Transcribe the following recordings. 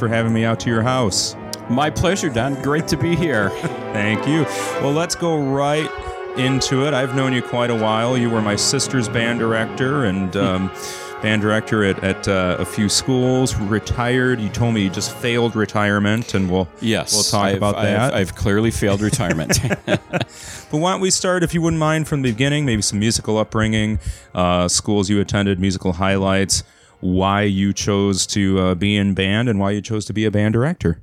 Dan. Thanks for having me out to your house. My pleasure, Don. Great to be here. Thank you. Well, let's go right into it. I've known you quite a while. You were my sister's band director and um, band director at, at uh, a few schools. Retired. You told me you just failed retirement, and we'll Yes, we'll talk I've- about I've- that. I've, clearly failed retirement. But why don't we start, if you wouldn't mind, from the beginning? Maybe some musical upbringing, uh, schools you attended, musical highlights, why you chose to uh, be in band, and why you chose to be a band director.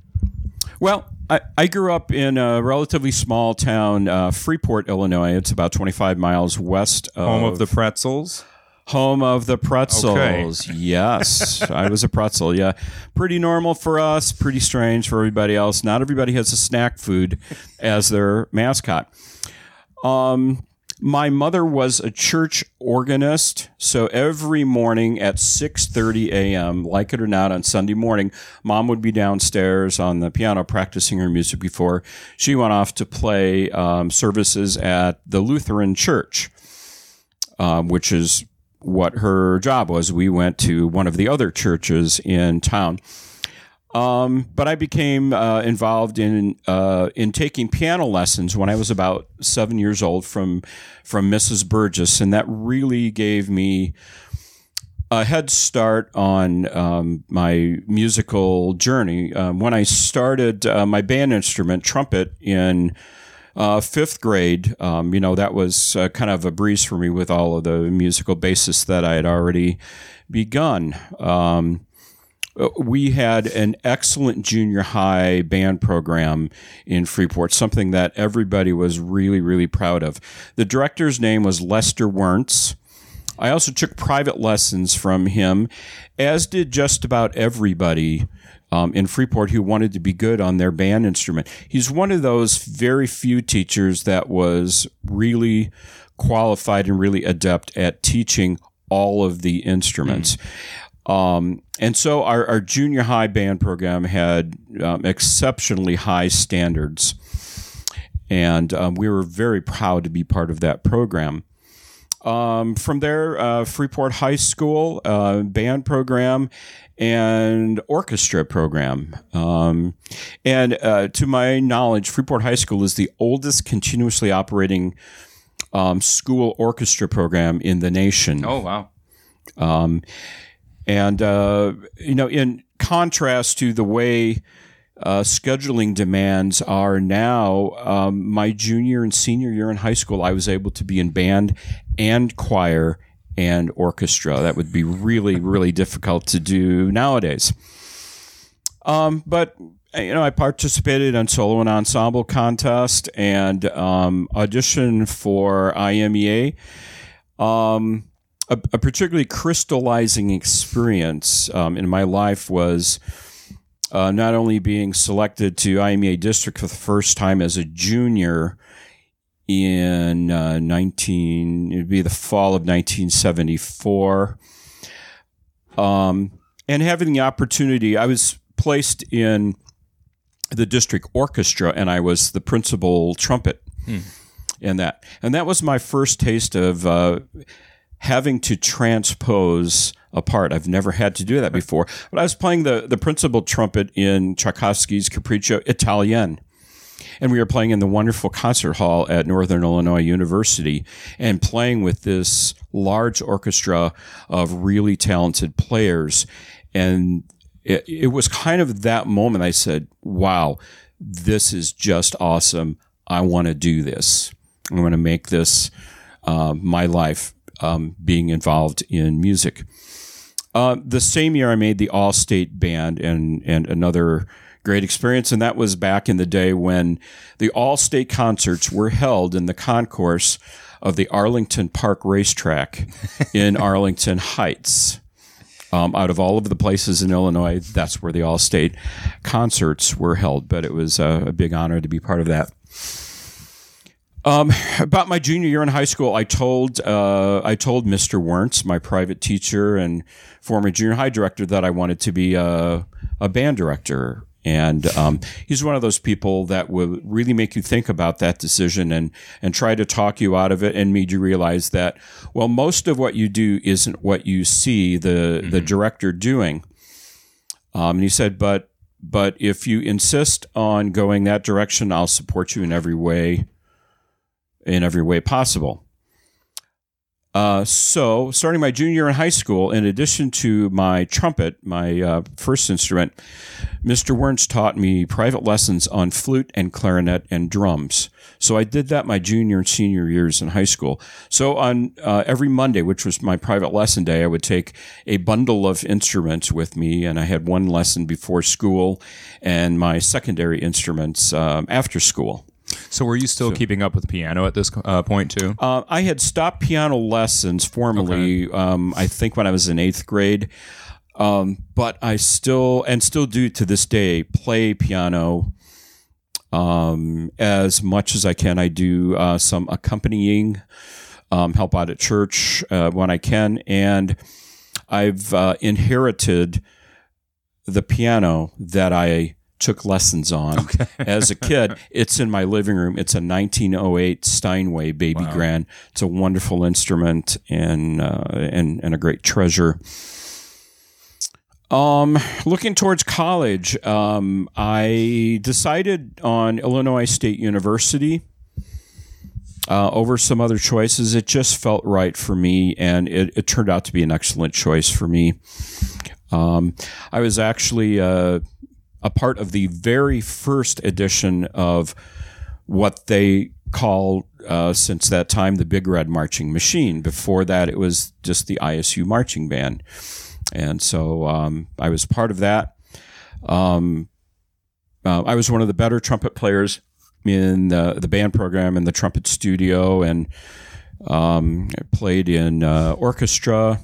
well, I, I grew up in a relatively small town, uh, Freeport, Illinois. It's about 25 miles west of Home of the pretzels. home of the pretzels. Yes, I was a pretzel. Yeah, pretty normal for us. Pretty strange for everybody else. Not everybody has a snack food as their mascot. Um, my mother was a church organist, so every morning at 6:30 a.m., like it or not, on Sunday morning, mom would be downstairs on the piano practicing her music before she went off to play um, services at the Lutheran Church, um, which is what her job was. We went to one of the other churches in town. Um, but I became uh, involved in uh, in taking piano lessons when I was about seven years old from from Mrs. Burgess, and that really gave me a head start on um, my musical journey. Um, when I started uh, my band instrument, trumpet, in uh, fifth grade, um, you know, that was uh, kind of a breeze for me with all of the musical basis that I had already begun. Um, we had an excellent junior high band program in Freeport, something that everybody was really, really proud of. The director's name was Lester Wernz. I also took private lessons from him, as did just about everybody um, in Freeport who wanted to be good on their band instrument. He's one of those very few teachers that was really qualified and really adept at teaching all of the instruments. Um, and so our, our junior high band program had um, exceptionally high standards. And um, we were very proud to be part of that program. Um, from there, uh, Freeport High School uh, band program and orchestra program. Um, and uh, to my knowledge, Freeport High School is the oldest continuously operating um, school orchestra program in the nation. Oh, wow. And, uh, you know, in contrast to the way uh, scheduling demands are now, um, my junior and senior year in high school, I was able to be in band and choir and orchestra. That would be really, really difficult to do nowadays. Um, but you know, I participated in solo and ensemble contest and um, auditioned for IMEA. Um, a, a particularly crystallizing experience um, in my life was uh, not only being selected to IMEA district for the first time as a junior in uh, 19 it'd be the fall of 1974 um, and having the opportunity i was placed in the district orchestra and i was the principal trumpet in that. And that was my first taste of uh, having to transpose a part. I've never had to do that before. But I was playing the, the principal trumpet in Tchaikovsky's Capriccio Italien. And we were playing in the wonderful concert hall at Northern Illinois University and playing with this large orchestra of really talented players. And it, it was kind of that moment I said, wow, this is just awesome. I want to do this. I want to make this uh, my life um, being involved in music. Uh, the same year, I made the All State Band and and another great experience, and that was back in the day when the All State concerts were held in the concourse of the Arlington Park Racetrack in Arlington Heights. Um, out of all of the places in Illinois, that's where the All State concerts were held. But it was a, a big honor to be part of that. Um, about my junior year in high school, I told uh, I told Mr. Wernz, my private teacher and former junior high director, that I wanted to be a, a band director. And um, he's one of those people that will really make you think about that decision and and try to talk you out of it and made you realize that well, most of what you do isn't what you see the the director doing. Um, and he said, but but if you insist on going that direction, I'll support you in every way, in every way possible. Uh, so, starting my junior year in high school, in addition to my trumpet, my uh, first instrument, Mr. Wernz taught me private lessons on flute and clarinet and drums. So I did that my junior and senior years in high school. So on uh, every Monday, which was my private lesson day, I would take a bundle of instruments with me, and I had one lesson before school and my secondary instruments um, after school. So were you still so, keeping up with piano at this uh, point too? Uh, I had stopped piano lessons formally. Okay. Um, I think when I was in eighth grade, um, but I still and still do to this day play piano um, as much as I can. I do uh, some accompanying, um, help out at church uh, when I can, and I've uh, inherited the piano that I took lessons on okay. as a kid. It's in my living room. It's a 1908 Steinway baby wow. grand. It's a wonderful instrument and uh, and and a great treasure. Um, looking towards college, um, I decided on Illinois State University uh, over some other choices. It just felt right for me, and it, it turned out to be an excellent choice for me. Um, I was actually uh, a part of the very first edition of what they call uh, since that time the Big Red Marching Machine. Before that, it was just the ISU Marching Band. And so um, I was part of that. Um, uh, I was one of the better trumpet players in the, the band program in the trumpet studio and um, played in uh, orchestra.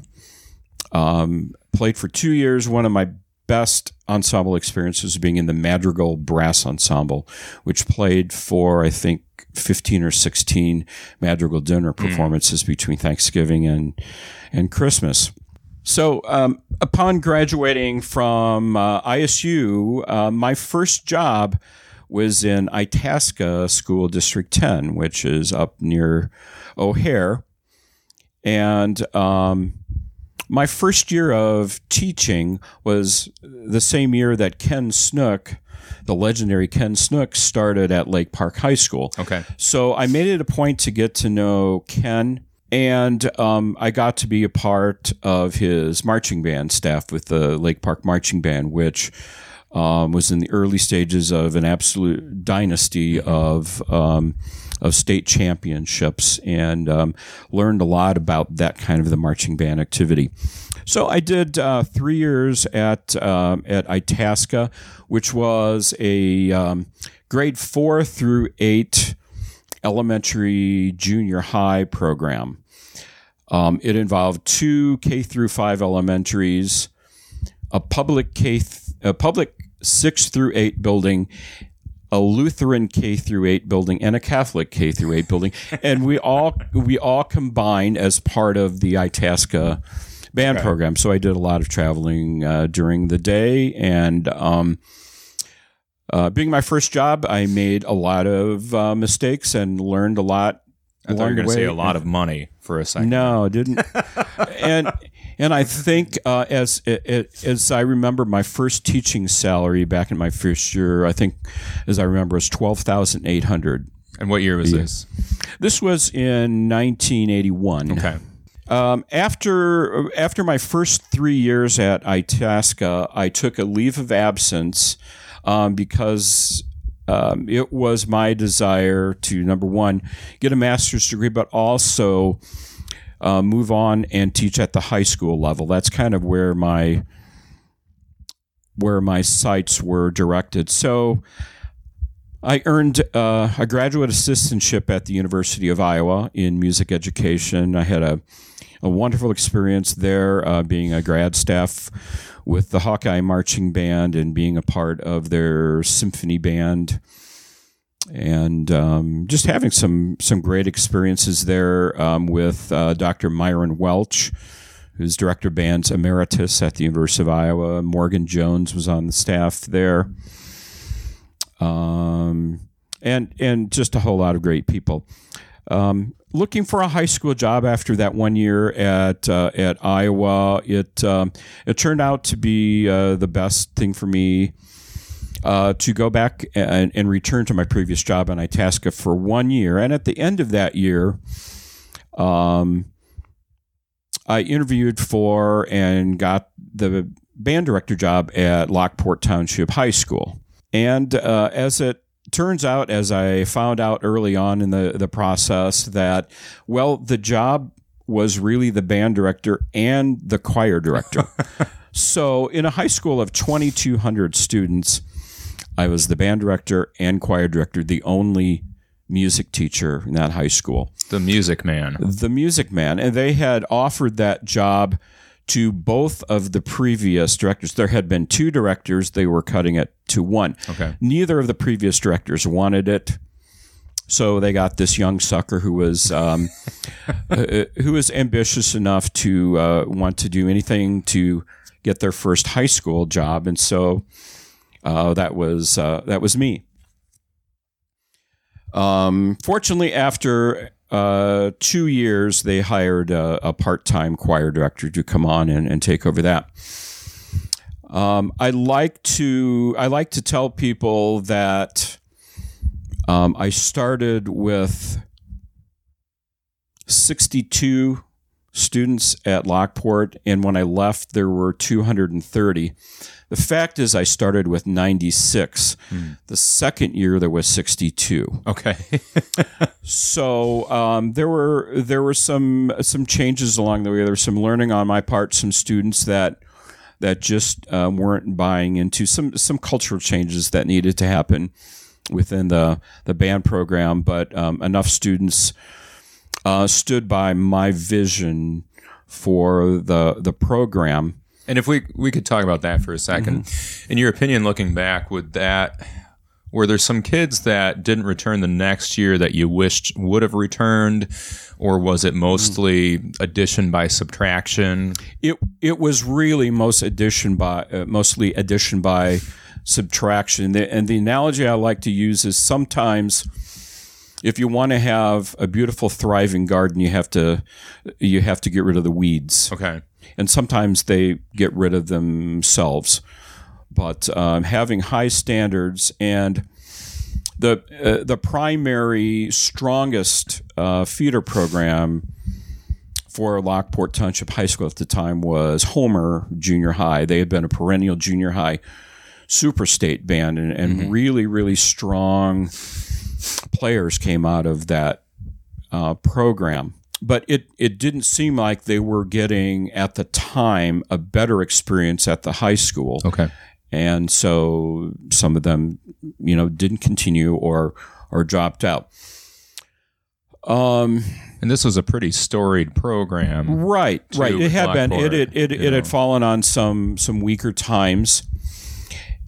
Um, played for two years. One of my best ensemble experiences being in the Madrigal Brass Ensemble, which played for, I think, 15 or 16 Madrigal dinner hmm. performances mm. between Thanksgiving and, and Christmas. So, um, upon graduating from uh, ISU, uh, my first job was in Itasca School District 10, which is up near O'Hare. And um, my first year of teaching was the same year that Ken Snoeck, the legendary Ken Snoeck, started at Lake Park High School. Okay. So I made it a point to get to know Ken and um, I got to be a part of his marching band staff with the Lake Park Marching Band, which um, was in the early stages of an absolute dynasty of um, of state championships, and um, learned a lot about that kind of the marching band activity. So I did uh, three years at um, at Itasca, which was a um, grade four through eight elementary junior high program. Um, it involved two K through five elementaries, a public K, th- a public six through eight building, a Lutheran K through eight building, and a Catholic K through eight building, and we all we all combined as part of the Itasca band okay. program. So I did a lot of traveling uh, during the day, and um, uh, being my first job, I made a lot of uh, mistakes and learned a lot. I thought you were going to say a lot of money for a second. No, I didn't. and and I think uh, as as I remember my first teaching salary back in my first year, I think as I remember was twelve thousand eight hundred. And what year was this? This was in nineteen eighty one. Okay. Um, after after my first three years at Itasca, I took a leave of absence um, because um, it was my desire to number one get a master's degree, but also uh, move on and teach at the high school level. That's kind of where my where my sights were directed. So. I earned uh, a graduate assistantship at the University of Iowa in music education. I had a, a wonderful experience there, uh, being a grad staff with the Hawkeye Marching Band and being a part of their symphony band, and um, just having some some great experiences there um, with uh, Dr. Myron Welch, who's director of bands emeritus at the University of Iowa. Morgan Jones was on the staff there, um, and and just a whole lot of great people. Um, looking for a high school job after that one year at uh, at Iowa. It um, it turned out to be uh, the best thing for me uh, to go back and, and, return to my previous job in Itasca for one year. And at the end of that year, um, I interviewed for and got the band director job at Lockport Township High School. And uh, as it turns out, as I found out early on in the, the process, that, well, the job was really the band director and the choir director. so, in a high school of 2,200 students, I was the band director and choir director, the only music teacher in that high school. The music man. The music man. And they had offered that job to both of the previous directors. There had been two directors, they were cutting it to one. Okay. Neither of the previous directors wanted it. So they got this young sucker who was um, uh, who was ambitious enough to uh, want to do anything to get their first high school job, and so uh, that was uh, that was me. Um, fortunately, after uh, two years, they hired a, a part time choir director to come on and, and take over that. Um, I like to I like to tell people that um, I started with 62 students at Lockport, and when I left, there were 230. The fact is, I started with 96. Hmm. The second year, there was 62. Okay. so um, there were there were some some changes along the way. There was some learning on my part. Some students that that just um, weren't buying into some some cultural changes that needed to happen within the the band program. But um, enough students uh, stood by my vision for the the program and if we we could talk about that for a 2nd mm-hmm. in your opinion, looking back, would that were there some kids that didn't return the next year that you wished would have returned, or was it mostly mm-hmm. addition by subtraction? It it was really most addition by uh, mostly addition by subtraction. And the analogy I like to use is sometimes if you want to have a beautiful thriving garden you have to you have to get rid of the weeds okay and sometimes they get rid of themselves. But um, having high standards and the uh, the primary strongest uh, feeder program for Lockport Township High School at the time was Homer Junior High. They had been a perennial junior high super state band, and, and mm-hmm. really really strong players came out of that uh, program but it, it didn't seem like they were getting at the time a better experience at the high school. Okay. And so some of them, you know, didn't continue or or dropped out. Um, and this was a pretty storied program, right? Right. It had been. It it it, it had fallen on some some weaker times,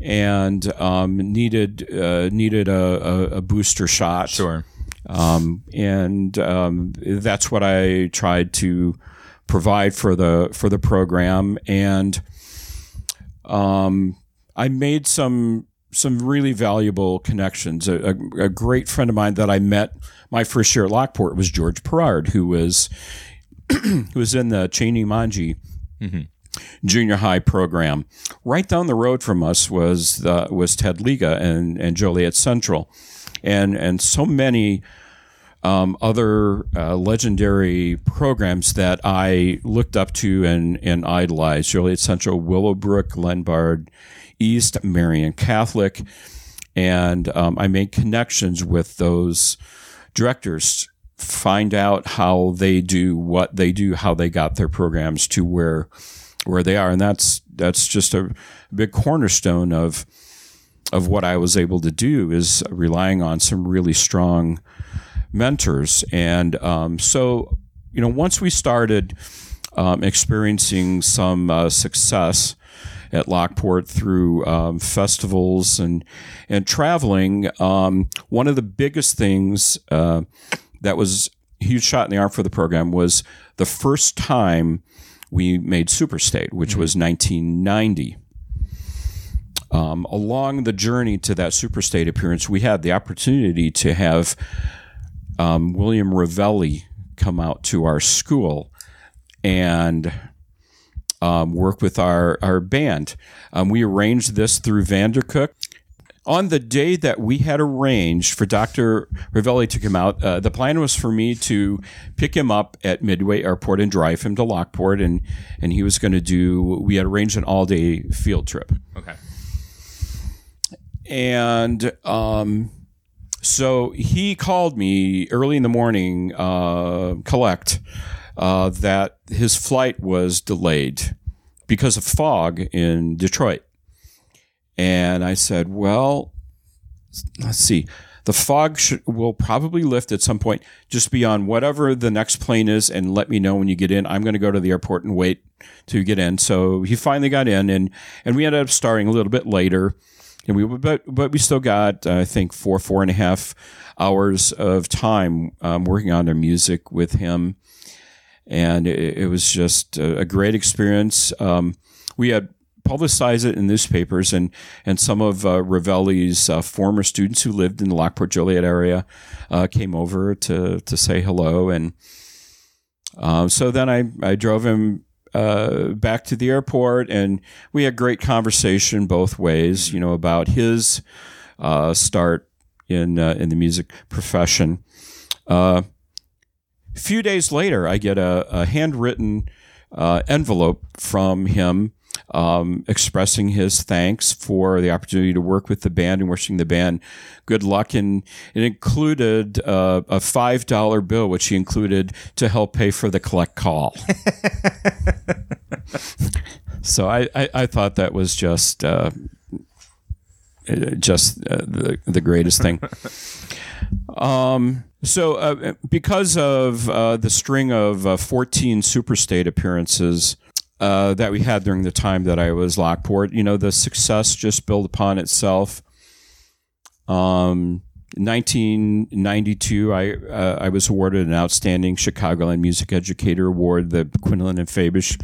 and um, needed uh, needed a, a, a, booster shot. Sure. Um, and um, that's what I tried to provide for the for the program. And um, I made some some really valuable connections. A, a, a, great friend of mine that I met my first year at Lockport was George Perard, who was who was in the Chaney-Monge. Mm-hmm junior high program. Right down the road from us was uh, was Ted Liga and, and Joliet Central and and so many um, other uh, legendary programs that I looked up to and, and idolized. Joliet Central, Willowbrook, Glenbard East, Marian Catholic. And um, I made connections with those directors, find out how they do what they do, how they got their programs to where where they are. And that's that's just a big cornerstone of of what I was able to do is relying on some really strong mentors. And um, so, you know, once we started um, experiencing some uh, success at Lockport through um, festivals and and traveling, um, one of the biggest things uh, that was huge shot in the arm for the program was the first time we made Superstate, which mm-hmm. was 1990. Um, along the journey to that Superstate appearance, we had the opportunity to have um, William Revelli come out to our school and um, work with our, our band. Um, we arranged this through Vandercook. On the day that we had arranged for Dr. Revelli to come out, uh, the plan was for me to pick him up at Midway Airport and drive him to Lockport, and, and he was going to do, we had arranged an all day field trip. Okay. And um, so he called me early in the morning, uh, collect, uh, that his flight was delayed because of fog in Detroit. And I said, well, let's see. The fog will probably lift at some point just beyond whatever the next plane is and let me know when you get in. I'm going to go to the airport and wait to get in. So he finally got in and, and we ended up starting a little bit later. And we, but, but we still got, uh, I think, four, four and a half hours of time um, working on their music with him. And it, it was just a, a great experience. Um, we had publicized it in newspapers, and and some of uh, Revelli's uh, former students who lived in the Lockport Joliet area uh, came over to to say hello, and um, so then I I drove him. Uh, back to the airport, and we had great conversation both ways. You know about his uh, start in uh, in the music profession. A few days later, I get a, a handwritten envelope from him um, expressing his thanks for the opportunity to work with the band and wishing the band good luck. And it included uh, a five dollar bill, which he included to help pay for the collect call. so I, I, I, thought that was just uh, just uh, the the greatest thing. Um, so, uh, because of uh, the string of uh, 14 Superstate appearances uh, that we had during the time that I was Lockport. You know, the success just built upon itself. Um, 1992, I uh, I was awarded an outstanding Chicagoland Music Educator Award, the Quinlan and Fabish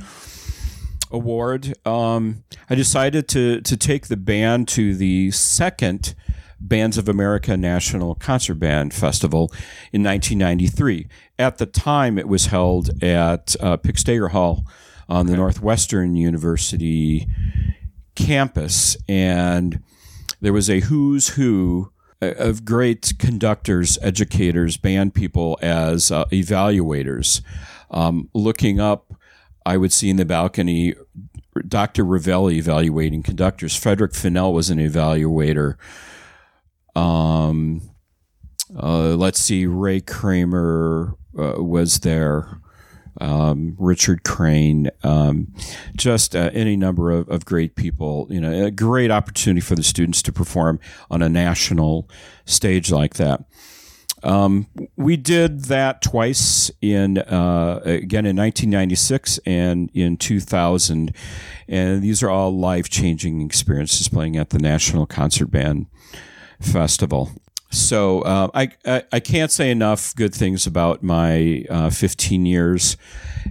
Award. Um, I decided to to take the band to the second Bands of America National Concert Band Festival in 1993. At the time, it was held at uh, Pick-Staiger Hall on the Northwestern University campus, and there was a who's who of great conductors, educators, band people as uh, evaluators. Um, looking up, I would see in the balcony Dr. Revelli evaluating conductors. Frederick Fennell was an evaluator. Um, uh, let's see, Ray Cramer uh, was there um, Richard Crain, um, just uh, any number of, of great people. You know, a great opportunity for the students to perform on a national stage like that. Um, we did that twice in uh, again in 1996 and in 2000, and these are all life changing experiences playing at the National Concert Band Festival. So uh, I, I, I can't say enough good things about my uh, 15 years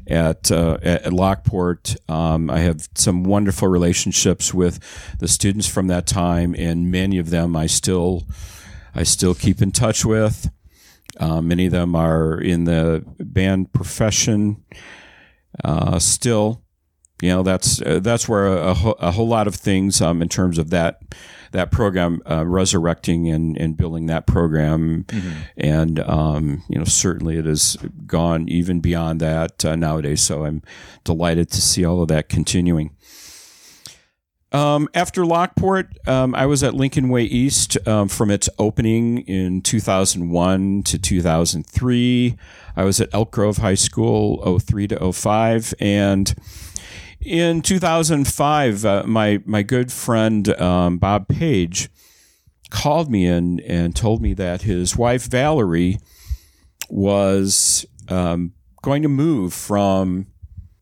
at uh, at Lockport. Um, I have some wonderful relationships with the students from that time, and many of them I still I still keep in touch with. Uh, many of them are in the band profession uh, still. You know that's uh, that's where a, a, a, whole lot of things um, in terms of that that program, uh, resurrecting and, and building that program. Mm-hmm. And, um, you know, certainly it has gone even beyond that uh, nowadays. So I'm delighted to see all of that continuing. Um, after Lockport, um, I was at Lincoln Way East um, from its opening in 2001 to 2003. I was at Elk Grove High School 03 to 05. And in 2005, uh, my my good friend um, Bob Page called me and and told me that his wife Valerie was um, going to move from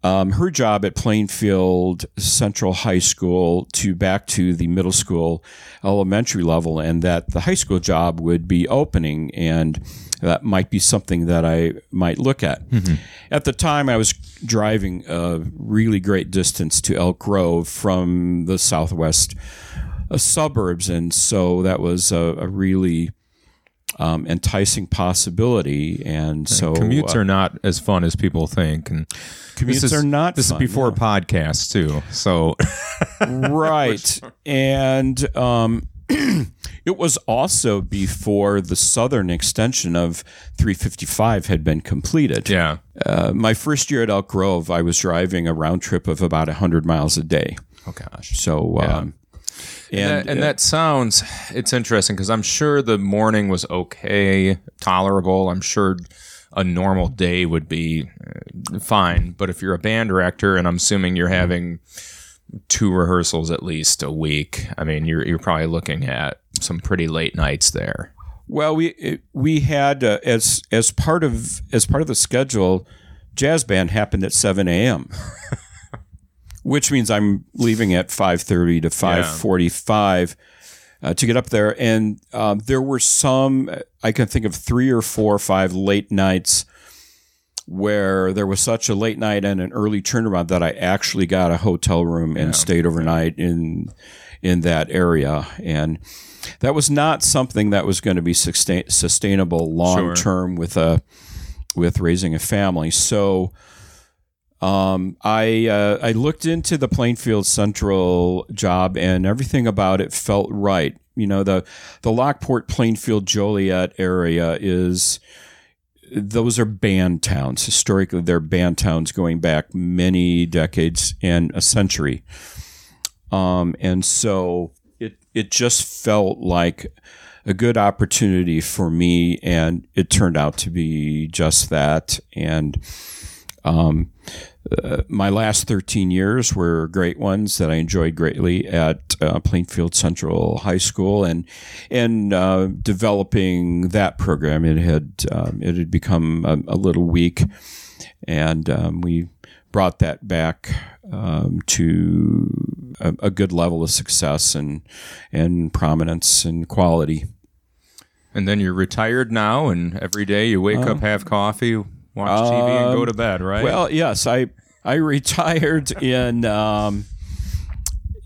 um, her job at Plainfield Central High School to back to the middle school, elementary level, and that the high school job would be opening, and that might be something that I might look at. Mm-hmm. At the time, I was driving a really great distance to Elk Grove from the southwest uh, suburbs, and so that was a, a really um, enticing possibility. And so commutes uh, are not as fun as people think. And commutes is, are not. This fun, is before podcasts too. So right, and um, it was also before the southern extension of 355 had been completed. Yeah. Uh, my first year at Elk Grove, I was driving a round trip of about 100 miles a day. Oh gosh. So. Yeah. Um, and, and, that, and uh, that, sounds it's interesting because I'm sure the morning was okay, tolerable. I'm sure a normal day would be uh, fine, but if you're a band director, and I'm assuming you're having two rehearsals at least a week, I mean, you're you're probably looking at some pretty late nights there. Well, we we had uh, as as part of as part of the schedule, jazz band happened at seven a.m. which means I'm leaving at 5:30 to 5:45 yeah. uh, to get up there. And um, there were some I can think of three or four or five late nights where there was such a late night and an early turnaround that I actually got a hotel room and yeah. stayed overnight in in that area and that was not something that was going to be sustain, sustainable long term sure. with a with raising a family so um, I uh, I looked into the Plainfield Central job, and everything about it felt right. You know, the the Lockport, Plainfield, Joliet area is those are band towns. Historically, they're band towns going back many decades and a century. Um, and so it it just felt like a good opportunity for me, and it turned out to be just that. And um, uh, my last 13 years were great ones that I enjoyed greatly at uh, Plainfield Central High School and and uh, developing that program. It had um, it had become a, a little weak, and um, we brought that back um, to a, a, good level of success and and prominence and quality. And then you're retired now, and every day you wake up, uh, have coffee, watch TV and go um, to bed, right? Well, yes, I I retired in um,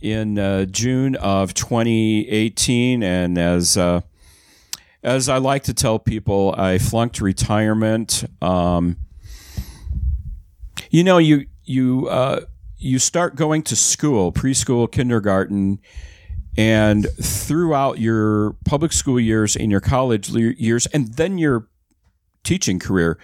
in uh, June of 2018, and as uh, as I like to tell people, I flunked retirement. Um, you know, you you uh, you start going to school, preschool, kindergarten, and throughout your public school years and your college years, and then your teaching career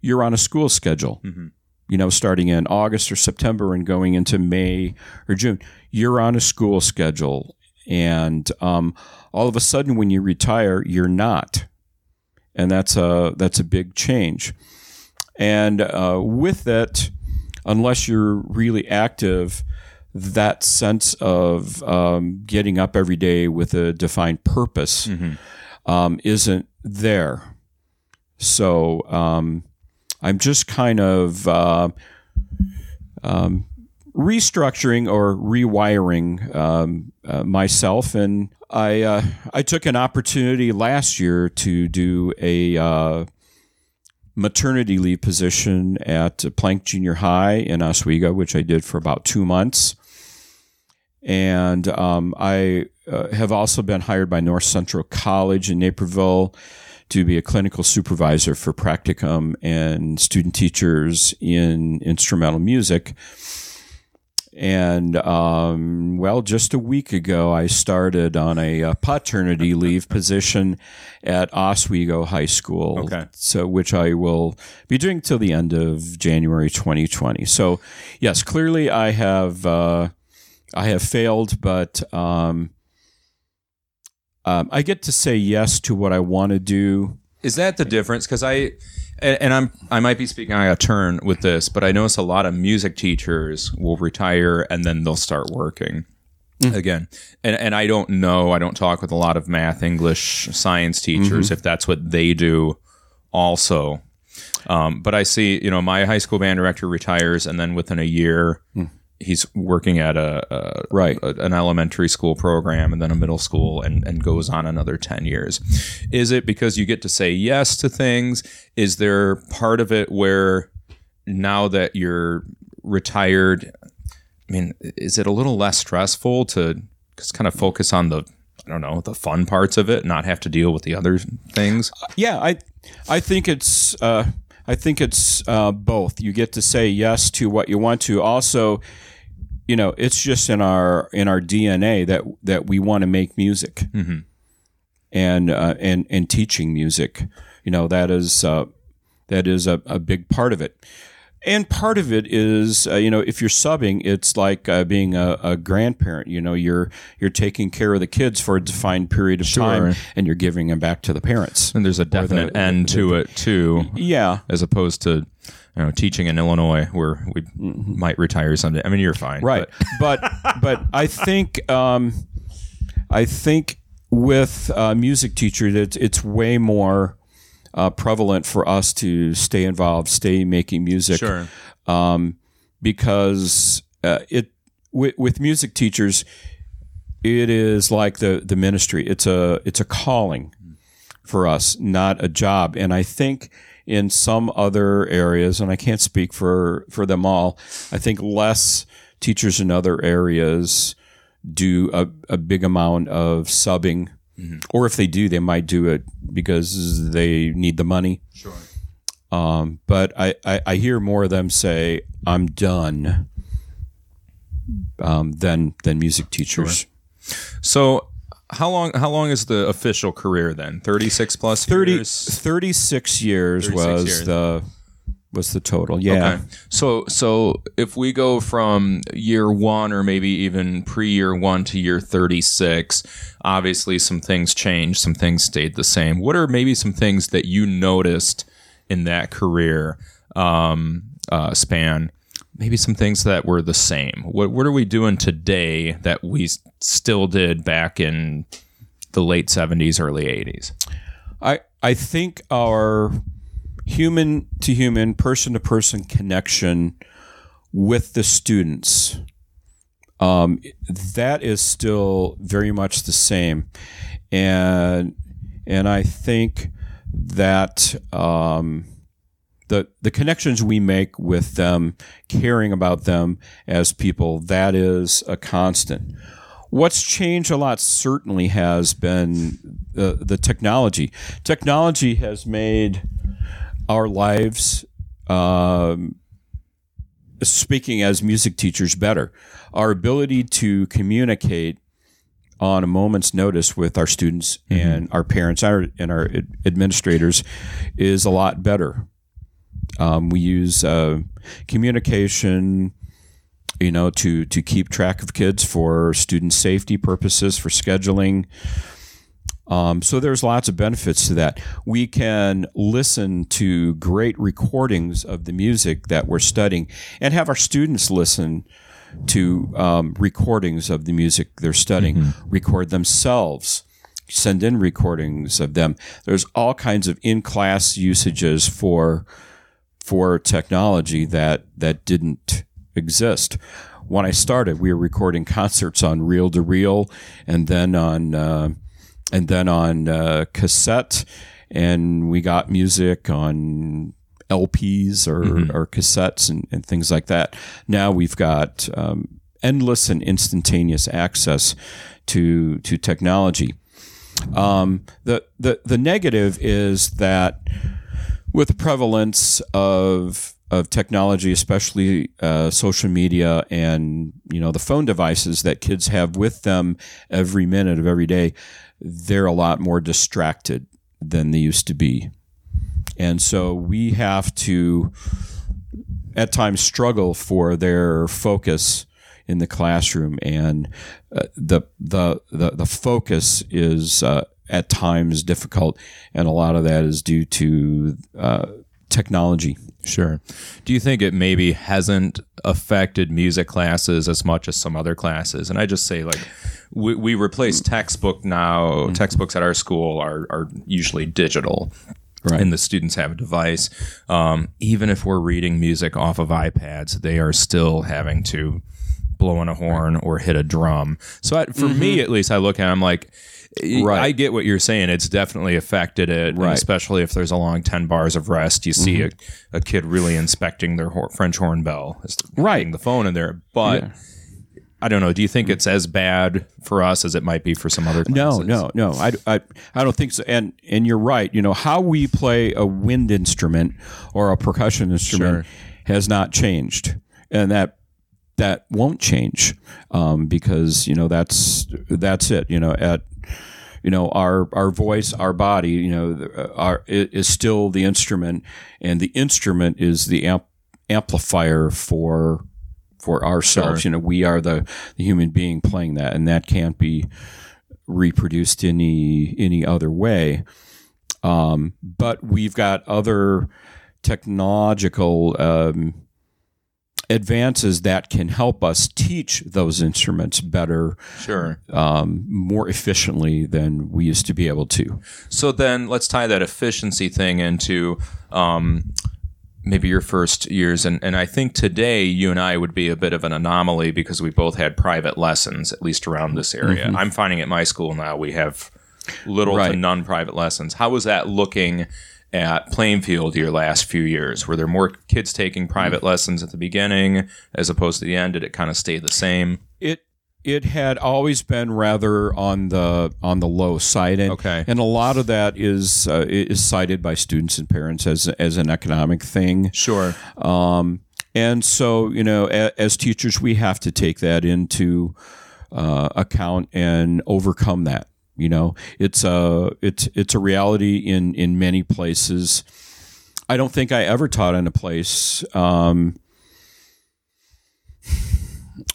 you're on a school schedule. Mm-hmm. You know, starting in August or September and going into May or June, you're on a school schedule, and um, all of a sudden, when you retire, you're not, and that's a that's a big change. And uh, with it, unless you're really active, that sense of um, getting up every day with a defined purpose mm-hmm. um, isn't there. So um, I'm just kind of uh, um, restructuring or rewiring um, uh, myself, and I uh, I took an opportunity last year to do a uh, maternity leave position at Plank Junior High in Oswego, which I did for about two months. And um, I uh, have also been hired by North Central College in Naperville to be a clinical supervisor for practicum and student teachers in instrumental music. And um, well, just a week ago, I started on a, a paternity leave position at Oswego High School. Okay. So, which I will be doing till the end of January 2020. So, yes, clearly I have uh, I have failed, but um, um, I get to say yes to what I want to do. Is that the difference? Because I, and I'm I might be speaking out of turn with this, but I notice a lot of music teachers will retire and then they'll start working mm. again. And and I don't know. I don't talk with a lot of math, English, science teachers mm-hmm. if that's what they do. Also, um, but I see, you know, my high school band director retires, and then within a year, mm he's working at a, a right a, an elementary school program and then a middle school and, and goes on another 10 years is it because you get to say yes to things is there part of it where now that you're retired i mean is it a little less stressful to just kind of focus on the I don't know the fun parts of it, not have to deal with the other things. Yeah, I I think it's uh, I think it's uh, both. You get to say yes to what you want to. Also, you know, it's just in our in our DNA that that we want to make music, Mm-hmm. and uh, and and teaching music. You know, that is uh, that is a, a big part of it. And part of it is, uh, you know, if you're subbing, it's like uh, being a, a grandparent. You know, you're you're taking care of the kids for a defined period of time, and you're giving them back to the parents. And there's a definite end to it too, Yeah, as opposed to you know teaching in Illinois where we might retire someday. I mean, you're fine, right. But but I think um, I think with uh, music teachers, it's it's way more uh, prevalent for us to stay involved, stay making music. Sure. um, because uh, it with, with music teachers, it is like the the ministry. It's a it's a calling for us, not a job. And I think in some other areas, and I can't speak for for them all, I think less teachers in other areas do a, a big amount of subbing. Or if they do, they might do it because they need the money. Sure. Um, but I, I, I hear more of them say, I'm done um, than, than music teachers. So, how long? How long is the official career then? Thirty six plus 30, years. 36 years 36 was years. the was the total. Yeah. Okay. So so if we go from year one or maybe even pre year one to year thirty six, obviously some things changed, some things stayed the same. What are maybe some things that you noticed in that career um, uh, span? Maybe some things that were the same. What what are we doing today that we still did back in the late seventies, early eighties? I I think our human to human, person to person connection with the students um, that is still very much the same, and and I think that um, the the connections we make with them, caring about them as people, that is a constant. What's changed a lot certainly has been the, the technology. Technology has made our lives, um, speaking as music teachers, better. Our ability to communicate on a moment's notice with our students and our parents our, and our ad- administrators is a lot better. Um, we use uh, communication, you know, to to keep track of kids for student safety purposes, for scheduling. Um, so there's lots of benefits to that. We can listen to great recordings of the music that we're studying, and have our students listen to um, recordings of the music they're studying, record themselves, send in recordings of them. There's all kinds of in-class usages for for technology that that didn't exist. When I started, we were recording concerts on reel to reel, and then on uh, and then on uh, cassette, and we got music on LPs or, or cassettes and, and things like that. Now we've got um, endless and instantaneous access to to technology. Um, the, the the negative is that with the prevalence of of technology, especially uh, social media and you know the phone devices that kids have with them every minute of every day, they're a lot more distracted than they used to be, and so we have to at times struggle for their focus in the classroom, and uh, the, the the the focus is uh, at times difficult, and a lot of that is due to uh, technology. Sure. Do you think it maybe hasn't affected music classes as much as some other classes? And I just say like we, we replace textbook now. Textbooks at our school are are usually digital. Right. And the students have a device. Um, even if we're reading music off of iPads, they are still having to blow on a horn or hit a drum. So I, for me, at least, I look at it, I'm like, Right. I get what you're saying. It's definitely affected it, Right. especially if there's a long ten bars of rest. You see a, a kid really inspecting their hor- French horn bell, Right. the phone in there. But I don't know. Do you think it's as bad for us as it might be for some other classes? No, no, no. I, I, I don't think so. And and you're right. You know how we play a wind instrument or a percussion instrument Sure. has not changed, and that that won't change um, because you know that's that's it. You know at you know our our voice, our body, you know, our is still the instrument, and the instrument is the amp, amplifier for for ourselves. You know, we are the, the human being playing that, and that can't be reproduced any any other way. Um, but we've got other technological um, advances that can help us teach those instruments better, Sure. um, more efficiently than we used to be able to. So then let's tie that efficiency thing into um, maybe your first years. And, and I think today you and I would be a bit of an anomaly because we both had private lessons, at least around this area. I'm finding at my school now we have little to none private lessons. How was that looking at Plainfield your last few years? Were there more kids taking private lessons at the beginning as opposed to the end? Did it kind of stay the same? It it had always been rather on the on the low side, and Okay. and a lot of that is uh, is cited by students and parents as as an economic thing. Sure. Um, and so, you know, a, as teachers, we have to take that into uh, account and overcome that. You know, it's a it's it's a reality in in many places. I don't think I ever taught in a place. Um,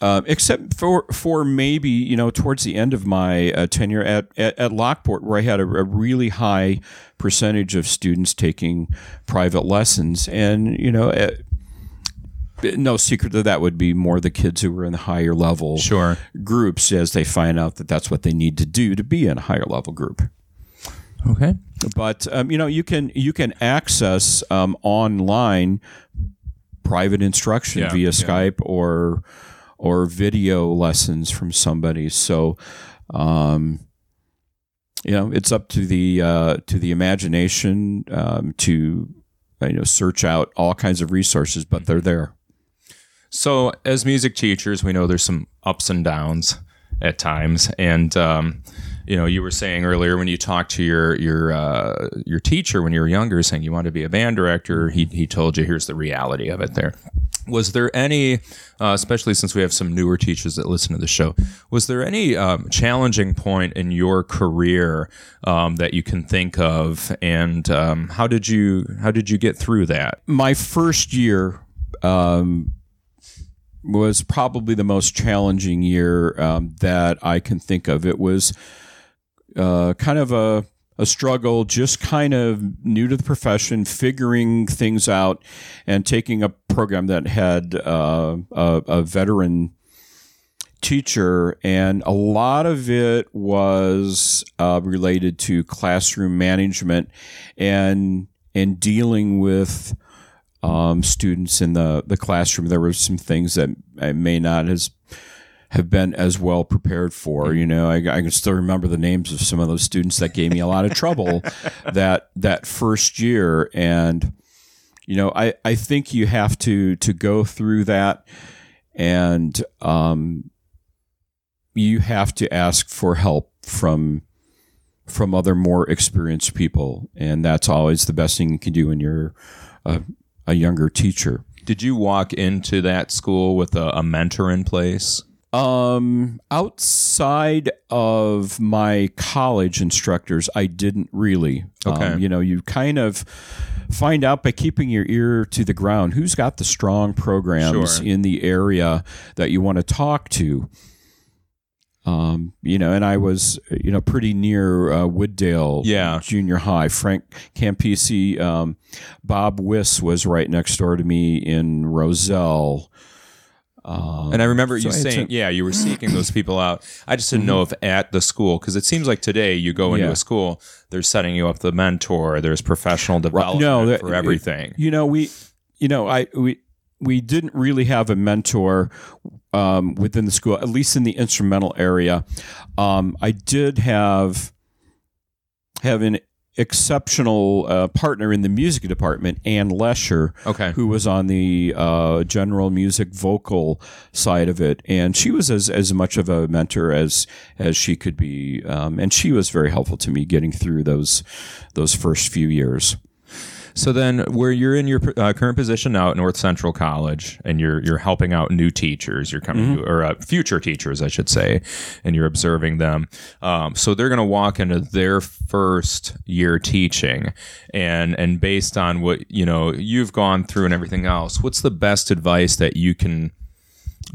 uh, except for for maybe you know towards the end of my uh, tenure at, at at Lockport, where I had a, a really high percentage of students taking private lessons, and you know, uh, no secret that that would be more the kids who were in the higher level Sure. groups as they find out that that's what they need to do to be in a higher level group. Okay. But um, you know, you can you can access um, online private instruction Yeah, via yeah. Skype or or video lessons from somebody. So, um, you know, it's up to the uh, to the imagination um, to you know search out all kinds of resources, but they're there. So, as music teachers, we know there's some ups and downs at times, and um, you know, you were saying earlier when you talked to your your uh, your teacher when you were younger, saying you wanted to be a band director. He he told you here's the reality of it. There was there any, uh, especially since we have some newer teachers that listen to the show, was there any um, challenging point in your career um, that you can think of, and um, how did you how did you get through that? my first year um, was probably the most challenging year um, that I can think of. It was uh, kind of a a struggle, just kind of new to the profession, figuring things out, and taking a program that had uh, a, a veteran teacher, and a lot of it was uh, related to classroom management and and dealing with um, students in the, the classroom. There were some things that I may not as have been as well prepared for. You know, I, I can still remember the names of some of those students that gave me a lot of trouble that that first year. And you know, I, I think you have to to go through that, and um, you have to ask for help from from other more experienced people, and that's always the best thing you can do when you're a, a younger teacher. Did you walk into that school with a, a mentor in place? Um, outside of my college instructors, I didn't really. Okay. Um, you know, you kind of find out by keeping your ear to the ground who's got the strong programs Sure. in the area that you want to talk to. Um, you know, and I was, you know, pretty near uh, Wooddale Yeah. Junior High. Frank Campisi, um, Bob Wiss was right next door to me in Roselle. Um, And I remember so you I saying, to- yeah, you were seeking those people out. I just didn't know if at the school, because it seems like today you go into Yeah. a school, they're setting you up the mentor, there's professional development no, that- for everything. You know, we, you know, I we we didn't really have a mentor um, within the school, at least in the instrumental area. Um, I did have have an exceptional uh, partner in the music department, Ann Lesher, Okay. who was on the uh, general music vocal side of it, and she was as, as much of a mentor as as she could be, um, and she was very helpful to me getting through those those first few years. So then, where you're in your uh, current position now at North Central College, and you're you're helping out new teachers, you're coming or uh, future teachers, I should say, and you're observing them. Um, so they're going to walk into their first year teaching, and and based on what you know you've gone through and everything else, what's the best advice that you can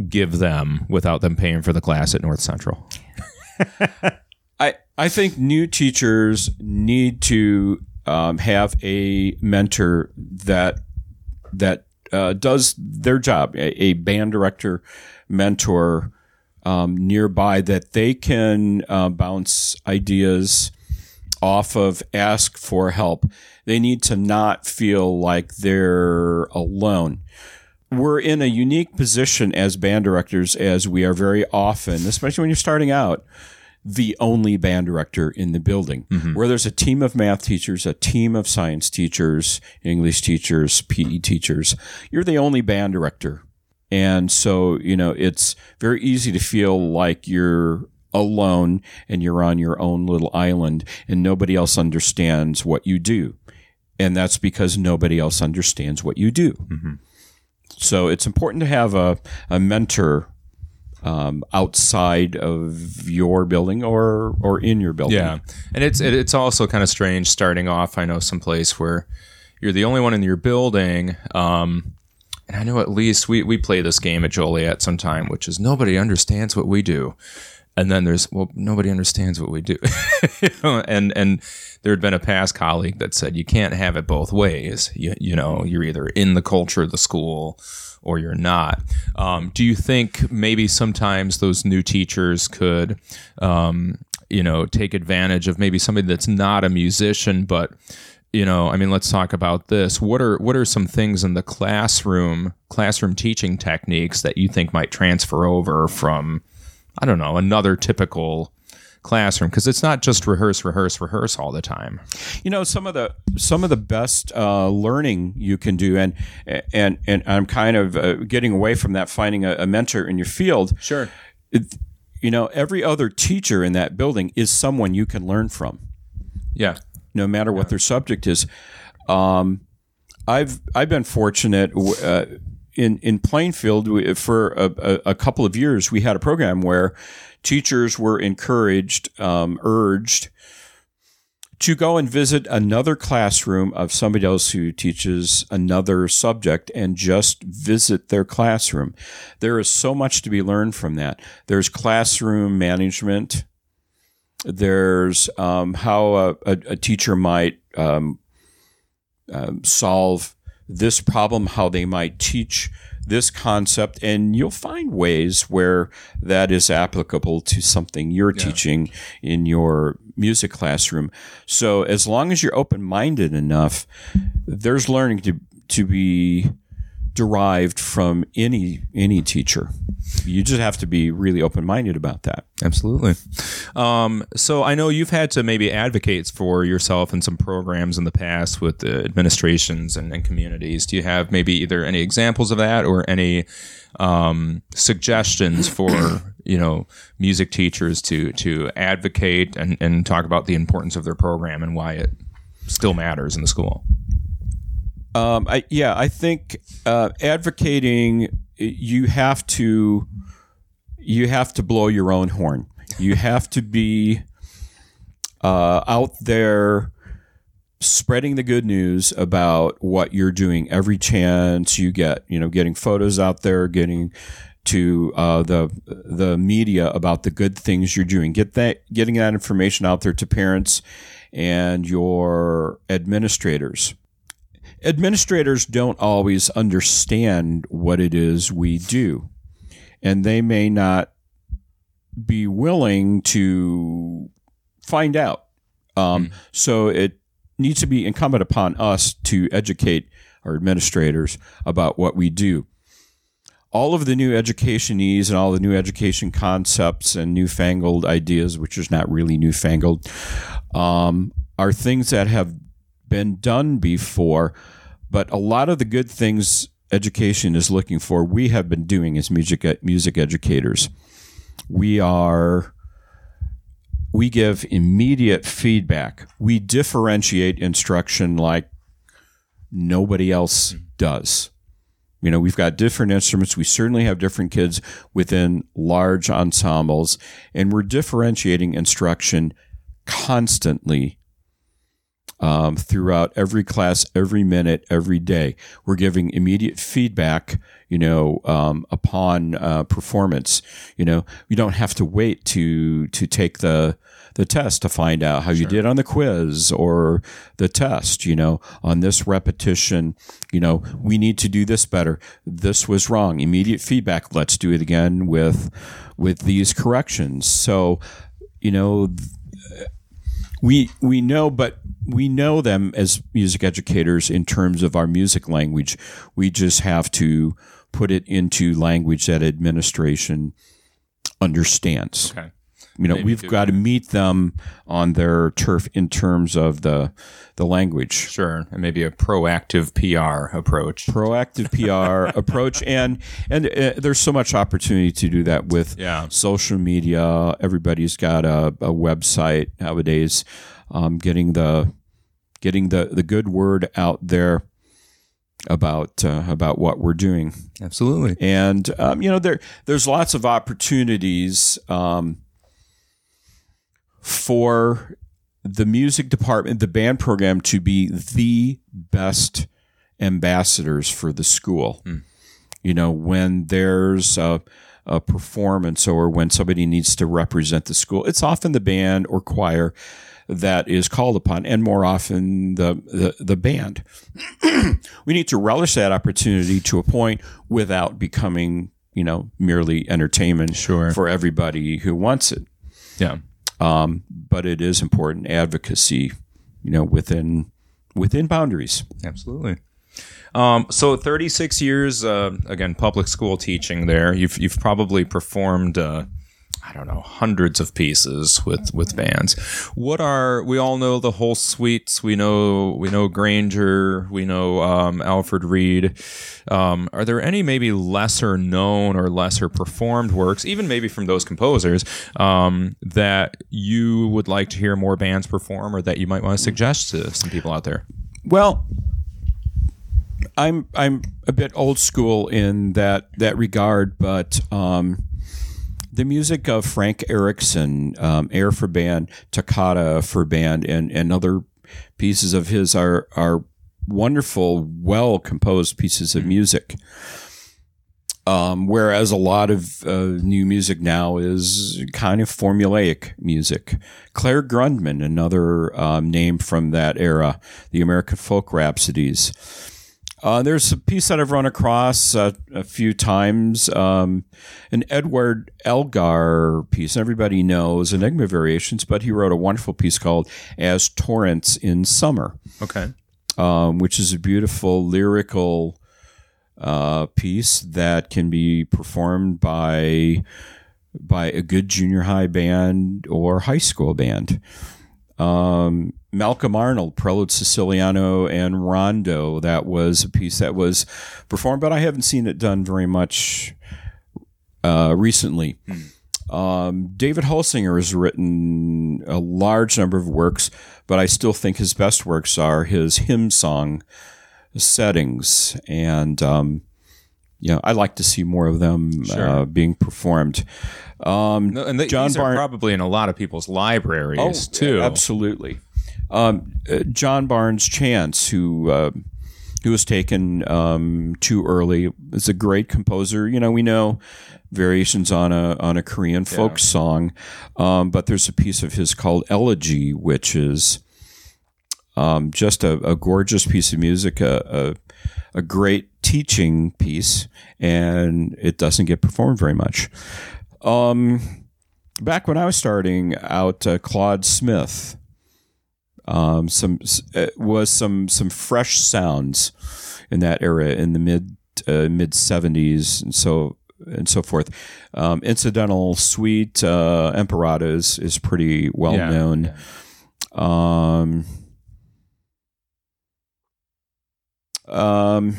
give them without them paying for the class at North Central? I, I think new teachers need to um, have a mentor that that uh, does their job, a, a band director, mentor um, nearby that they can uh, bounce ideas off of, ask for help. They need to not feel like they're alone. We're in a unique position as band directors, as we are very often, especially when you're starting out, the only band director in the building. Mm-hmm. Where there's a team of math teachers, a team of science teachers, English teachers, PE teachers, you're the only band director. And so, you know, it's very easy to feel like you're alone and you're on your own little island and nobody else understands what you do. And that's because nobody else understands what you do. Mm-hmm. So it's important to have a, a mentor um, outside of your building or or in your building. Yeah, and it's it, it's also kind of strange starting off. I know some place where you're the only one in your building. Um, and I know at least we, we play this game at Joliet sometime, which is nobody understands what we do. And then there's well, nobody understands what we do, and and there had been a past colleague that said you can't have it both ways. You you know you're either in the culture of the school or you're not. Um, do you think maybe sometimes those new teachers could, um, you know, take advantage of maybe somebody that's not a musician, but you know, I mean, let's talk about this. What are what are some things in the classroom, classroom teaching techniques that you think might transfer over from, I don't know, another typical classroom? Because it's not just rehearse, rehearse, rehearse all the time. You know, some of the some of the best uh, learning you can do, and and and I'm kind of uh, getting away from that. Finding a, a mentor in your field. Sure. It, you know, every other teacher in that building is someone you can learn from. Yeah. no matter what their subject is. Um, I've I've been fortunate uh, in in Plainfield we, for a, a, couple of years. We had a program where teachers were encouraged, um, urged to go and visit another classroom of somebody else who teaches another subject and just visit their classroom. There is so much to be learned from that. There's classroom management there's um, how a, a, a teacher might um, um, solve this problem, how they might teach this concept, and you'll find ways where that is applicable to something you're teaching in your music classroom. So as long as you're open minded enough, there's learning to to be derived from any any teacher. You just have to be really open minded about that. Absolutely. Um, so I know you've had to maybe advocate for yourself in some programs in the past with the administrations and, and communities. Do you have maybe either any examples of that or any um, suggestions for you know music teachers to to advocate and, and talk about the importance of their program and why it still matters in the school? Um, I, yeah, I think uh, advocating you have to you have to blow your own horn. You have to be uh, out there spreading the good news about what you're doing every chance you get. You know, getting photos out there, getting to uh, the the media about the good things you're doing. Get that getting that information out there to parents and your administrators administrators don't always understand what it is we do, and they may not be willing to find out. Um, So it needs to be incumbent upon us to educate our administrators about what we do. All of the new education needs and all the new education concepts and newfangled ideas, which is not really newfangled, um, are things that have been done before, but a lot of the good things education is looking for, we have been doing as music music educators. We are we give immediate feedback. We differentiate instruction like nobody else does. You know, we've got different instruments. We certainly have different kids within large ensembles, and we're differentiating instruction constantly um, throughout every class, every minute, every day. We're giving immediate feedback, you know, um, upon uh, performance. You know, you don't have to wait to to take the the test to find out how sure. you did on the quiz or the test. You know, on this repetition, you know, we need to do this better. This was wrong. Immediate feedback. Let's do it again with with these corrections. So, you know. We we know, but we know them as music educators in terms of our music language. We just have to put it into language that administration understands. Okay. You know, Maybe we've got to meet them on their turf in terms of the the language. Sure, and maybe a proactive PR approach. Proactive PR approach, and and uh, there's so much opportunity to do that with yeah. social media. Everybody's got a, a website nowadays um, getting the getting the the good word out there about uh, about what we're doing. Absolutely. And um, you know there there's lots of opportunities um, for the music department, the band program to be the best ambassadors for the school. Mm. You know when there's a, a performance or when somebody needs to represent the school, it's often the band or choir that is called upon, and more often the the, the band. we need to relish that opportunity to a point without becoming, you know, merely entertainment sure. for everybody who wants it. Yeah. Um, but it is important advocacy, you know, within within boundaries. Absolutely. Um, so 36 years, uh, again, public school teaching there. You've, you've probably performed, uh, I don't know, hundreds of pieces with with bands. What are we all know the Holst suites? We know we know Grainger, we know um, Alfred Reed. Um, are there any maybe lesser known or lesser performed works, even maybe from those composers, um, that you would like to hear more bands perform, or that you might want to suggest to some people out there? Well, I'm I'm a bit old school in that that regard, but um, the music of Frank Erickson, um, Air for Band, Toccata for Band, and, and other pieces of his are, are wonderful, well composed pieces of music. Um, whereas a lot of uh, new music now is kind of formulaic music. Clare Grundman, another um, name from that era, the American Folk Rhapsodies uh, there's a piece that I've run across uh, a few times, um, an Edward Elgar piece. Everybody knows Enigma Variations, but he wrote a wonderful piece called As Torrents in Summer. Okay. Um, which is a beautiful lyrical uh, piece that can be performed by by a good junior high band or high school band. Um, Malcolm Arnold, Prelude Siciliano, and Rondo. That was a piece that was performed, but I haven't seen it done very much uh, recently. Hmm. Um, David Holsinger has written a large number of works, but I still think his best works are his hymn song settings. And, um, you know, I like to see more of them sure. uh, being performed. Um, no, and the, John these Barn- are probably in a lot of people's libraries oh, too. Absolutely. Um, uh, John Barnes Chance, who uh, who was taken um, too early, is a great composer. You know, we know variations on a on a Korean folk yeah. song, um, but there's a piece of his called Elegy, which is um, just a, a, gorgeous piece of music, a, a, a great teaching piece, and it doesn't get performed very much. Um, back when I was starting out, uh, Claude Smith um, some uh, was some some fresh sounds in that era in the mid uh, mid seventies and so and so forth. Um, incidental suite uh, Emperata is, is pretty well yeah, known. Yeah. Um, um,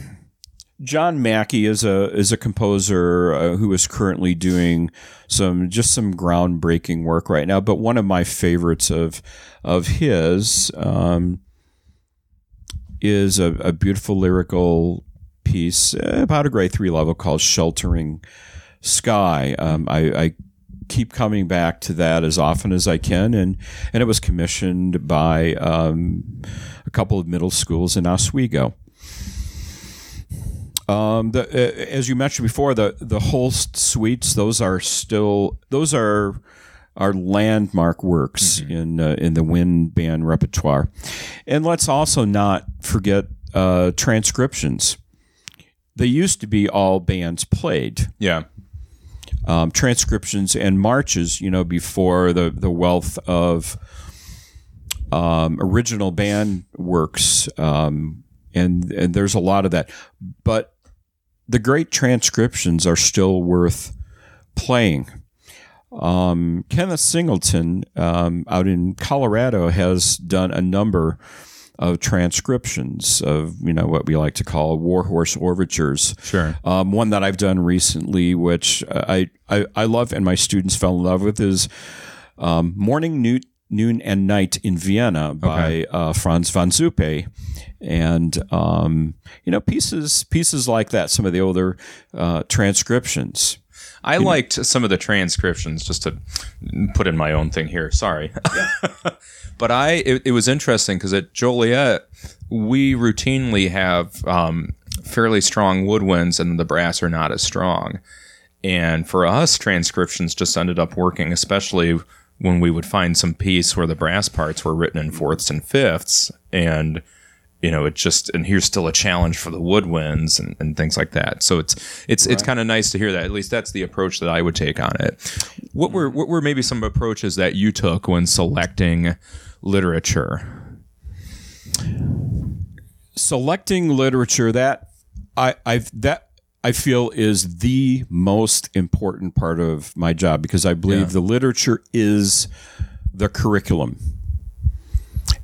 John Mackey is a is a composer uh, who is currently doing some just some groundbreaking work right now. But one of my favorites of of his um, is a, a, beautiful lyrical piece about a grade three level called "Sheltering Sky." Um, I, I keep coming back to that as often as I can, and and it was commissioned by um, a couple of middle schools in Oswego. Um, the, uh, as you mentioned before, the the Holst suites; those are still those are are landmark works mm-hmm. in uh, in the wind band repertoire. And let's also not forget uh, transcriptions. They used to be all bands played. Yeah. Um, transcriptions and marches, you know, before the the wealth of um, original band works um, and and there's a lot of that. But the great transcriptions are still worth playing. Um, Kenneth Singleton um, out in Colorado has done a number of transcriptions of you know what we like to call warhorse overtures. Sure. Um, one that I've done recently, which I, I, I love and my students fell in love with, is um, Morning Newt Noon and Night in Vienna by okay. uh, Franz von Suppé, and um, you know pieces pieces like that. Some of the older uh, transcriptions. I you liked know. some of the transcriptions. Just to put in my own thing here. Sorry, but I it, it was interesting because at Joliet we routinely have um, fairly strong woodwinds, and the brass are not as strong. And for us, transcriptions just ended up working, especially when we would find some piece where the brass parts were written in fourths and fifths and you know it just and here's still a challenge for the woodwinds and, and things like that. So it's it's right. it's kind of nice to hear that. At least that's the approach that i would take on it. What were what were maybe some approaches that you took when selecting literature? Selecting literature that i i've that I feel is the most important part of my job because I believe yeah. the literature is the curriculum.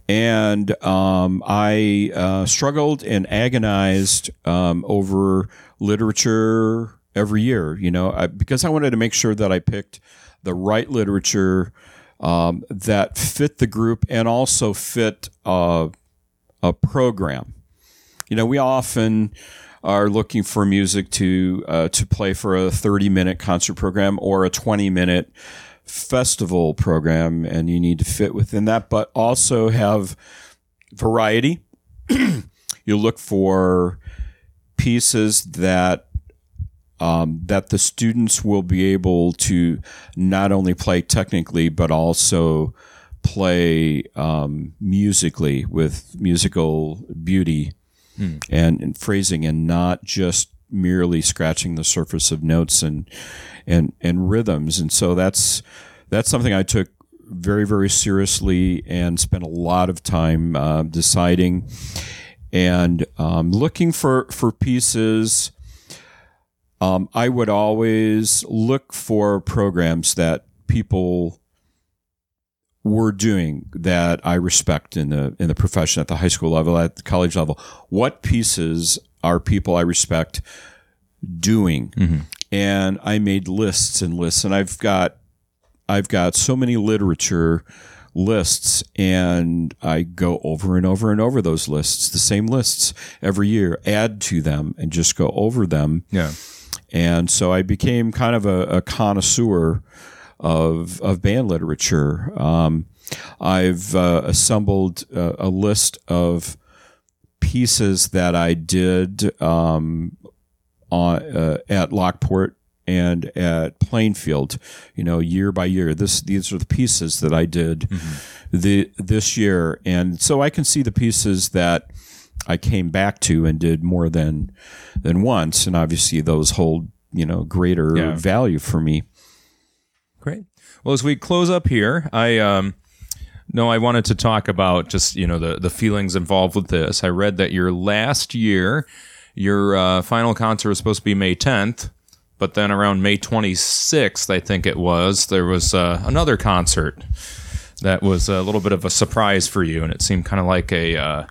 And um, I uh, struggled and agonized um, over literature every year, you know, I, because I wanted to make sure that I picked the right literature um, that fit the group and also fit uh, a program. You know, we often are looking for music to uh, to play for a 30 minute concert program or a 20 minute festival program, and you need to fit within that, but also have variety. you look for pieces that um, that the students will be able to not only play technically but also play um, musically with musical beauty mm. and, and phrasing and not just merely scratching the surface of notes and and and rhythms and so that's that's something I took very very seriously and spent a lot of time uh, deciding and um, looking for for pieces um, I would always look for programs that people we're doing that I respect in the in the profession at the high school level, at the college level. What pieces are people I respect doing? Mm-hmm. And I made lists and lists, and I've got I've got so many literature lists and I go over and over and over those lists, the same lists every year, add to them and just go over them. Yeah. And so I became kind of a, a connoisseur of of band literature. Um, I've uh, assembled uh, a list of pieces that I did um, on uh, at Lockport and at Plainfield, you know, year by year. This these are the pieces that I did mm-hmm. the this year, and so I can see the pieces that I came back to and did more than than once, and obviously those hold you know greater yeah. value for me. Great. Well, as we close up here, I um, no, I wanted to talk about just you know the the feelings involved with this. I read that your last year, your uh, final concert was supposed to be May 10th, but then around May 26th, I think it was, there was uh, another concert that was a little bit of a surprise for you, and it seemed kind of like a uh,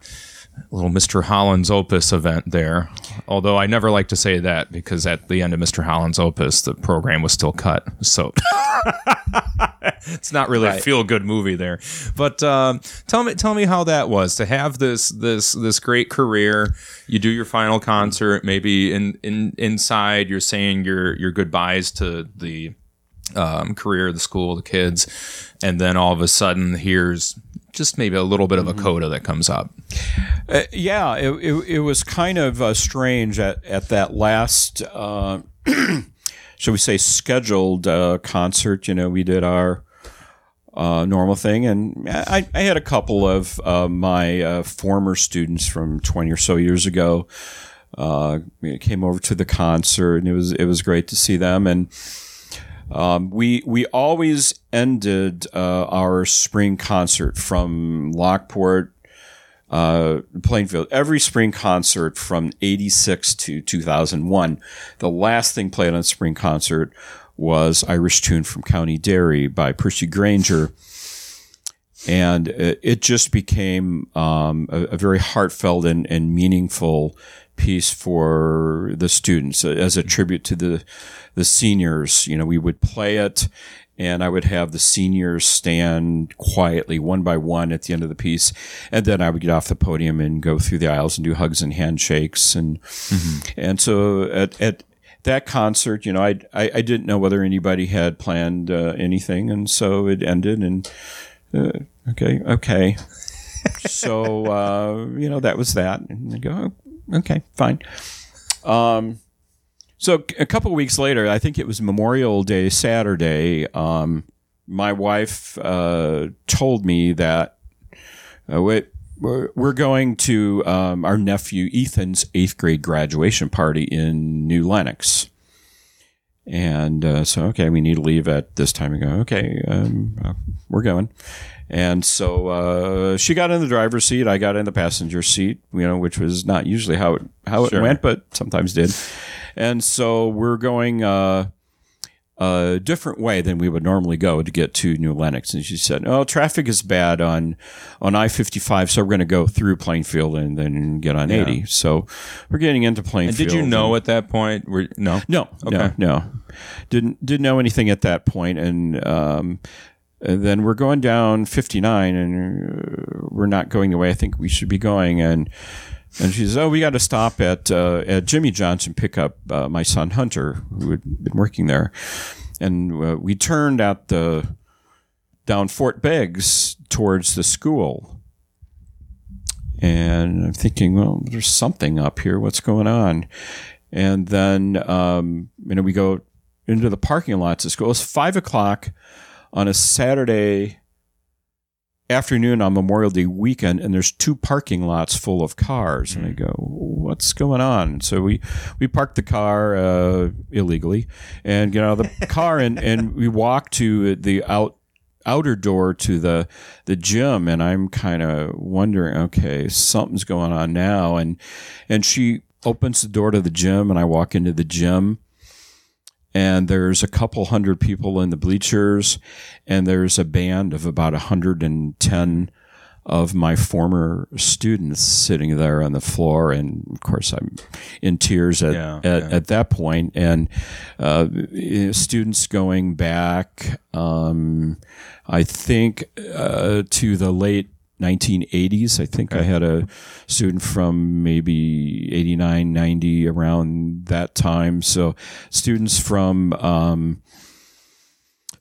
little Mr. Holland's Opus event there. Although I never like to say that because at the end of Mr. Holland's Opus, the program was still cut. So it's not really right. a feel good movie there. But um, tell me, tell me how that was to have this this this great career. You do your final concert, maybe in in inside you're saying your your goodbyes to the um, career, the school, the kids, and then all of a sudden here's just maybe a little bit of a mm-hmm. coda that comes up. Uh, yeah, it, it, it, was kind of uh, strange at, at that last, uh, shall we say, scheduled uh, concert. You know, we did our uh, normal thing, and I, I, had a couple of uh, my former students from 20 or so years ago came over to the concert, and it was it was great to see them and um, we we always ended uh, our spring concert from Lockport, uh, Plainfield. Every spring concert from '86 to 2001. The last thing played on spring concert was Irish Tune from County Derry by Percy Grainger. And it just became um, a, a, very heartfelt and, and meaningful piece for the students as a tribute to the the seniors. You know, we would play it and I would have the seniors stand quietly one by one at the end of the piece. And then I would get off the podium and go through the aisles and do hugs and handshakes. And, mm-hmm. and so at, at, that concert, you know, I, I, I didn't know whether anybody had planned uh, anything. And so it ended and, uh, okay, okay. so, uh, you know, that was that. And I go, oh, okay, fine. Um, so a couple weeks later, I think it was Memorial Day Saturday. Um, my wife uh, told me that uh, we're going to um, our nephew Ethan's eighth grade graduation party in New Lenox. And uh, so, okay, we need to leave at this time. and go, okay, um, uh, we're going. And so uh, she got in the driver's seat. I got in the passenger seat, you know, which was not usually how it how it went, but sometimes did. And so we're going uh, a different way than we would normally go to get to New Lenox. And she said, "Oh, traffic is bad on on I fifty five, so we're going to go through Plainfield and then get on yeah. eighty. So we're getting into Plainfield. And did you know and, at that point? Were, no, no, okay. no, no, didn't didn't know anything at that point, and. Um, and then we're going down 59 and uh, we're not going the way I think we should be going. And and she says, "Oh, we got to stop at uh, at Jimmy Johnson pick up uh, my son Hunter, who had been working there." And uh, we turned at the down Fort Beggs towards the school, and I'm thinking, "Well, there's something up here. What's going on?" And then um, you know we go into the parking lots of school. It's five o'clock on a Saturday afternoon on Memorial Day weekend, and there's two parking lots full of cars, and I mm. go, "What's going on?" So we we park the car uh, illegally and get out of the car, and and we walk to the out outer door to the the gym and I'm kind of wondering okay something's going on now and and she opens the door to the gym and I walk into the gym and there's a couple hundred people in the bleachers, and there's a band of about 110 of my former students sitting there on the floor, and of course I'm in tears at yeah, at, yeah. at, that point, and uh, students going back, um, I think uh, to the late 1980s. I think okay. I had a student from maybe 89, 90 around that time. So students from um,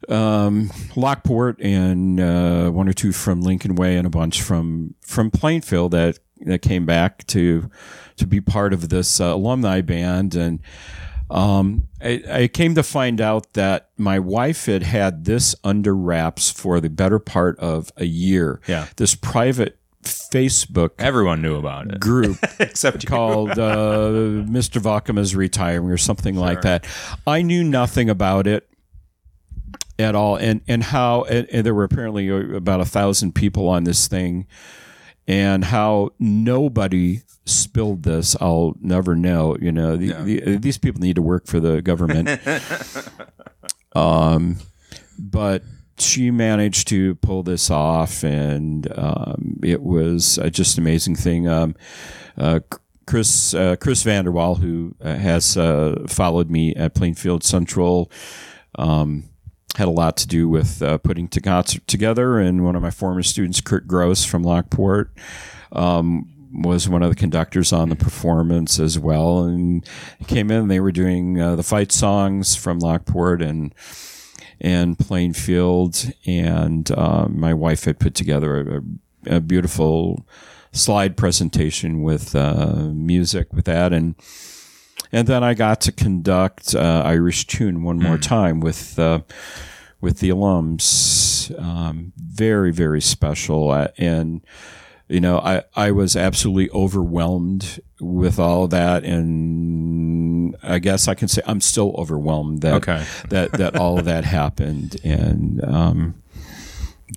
um, Lockport and uh, one or two from Lincoln Way and a bunch from from Plainfield that that came back to to be part of this uh, alumni band and um, I, I, came to find out that my wife had had this under wraps for the better part of a year. Yeah. This private Facebook everyone knew about it group except called uh, Mr. Valkema is retiring or something sure. like that. I knew nothing about it at all, and and how and, and there were apparently about a thousand people on this thing, and how nobody spilled this, I'll never know. You know, the, the, these people need to work for the government. um, but she managed to pull this off, and um, it was uh, just an amazing thing. Um, uh, Chris uh, Chris Vanderwall, who uh, has uh, followed me at Plainfield Central, um, had a lot to do with uh, putting the concert together. And one of my former students, Kurt Gross from Lockport, um, was one of the conductors on the performance as well. And came in, they were doing uh, the fight songs from Lockport and and Plainfield. And uh, my wife had put together a, a beautiful slide presentation with uh, music with that and and then I got to conduct uh, Irish Tune one more mm. time with uh, with the alums. Um, very very special, uh, and you know I I was absolutely overwhelmed with all that, and I guess I can say I'm still overwhelmed that okay. that that all of that happened, and um,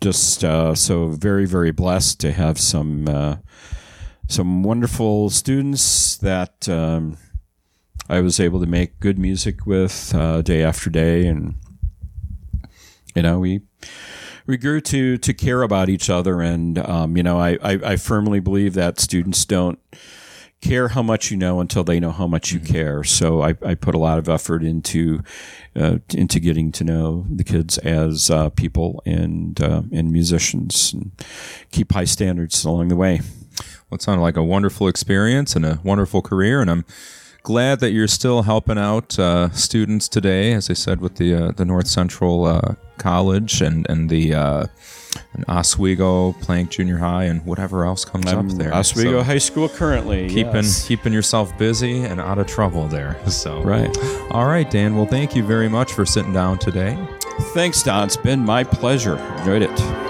just uh, so very very blessed to have some uh, some wonderful students that. Um, I was able to make good music with uh, day after day, and you know we we grew to to care about each other, and um, you know I, I, I firmly believe that students don't care how much you know until they know how much you mm-hmm. care. So I, I put a lot of effort into uh, into getting to know the kids as uh, people and uh, and musicians, and keep high standards along the way. Well, it sounded like a wonderful experience and a wonderful career, and I'm glad that you're still helping out uh, students today, as I said, with the uh, the North Central uh, College and and the uh, Oswego Plank Junior High and whatever else comes I'm up there. Oswego so High School currently keeping yes. keeping yourself busy and out of trouble there. So right. All right, Dan. Well, thank you very much for sitting down today. Thanks, Don. It's been my pleasure. Enjoyed it.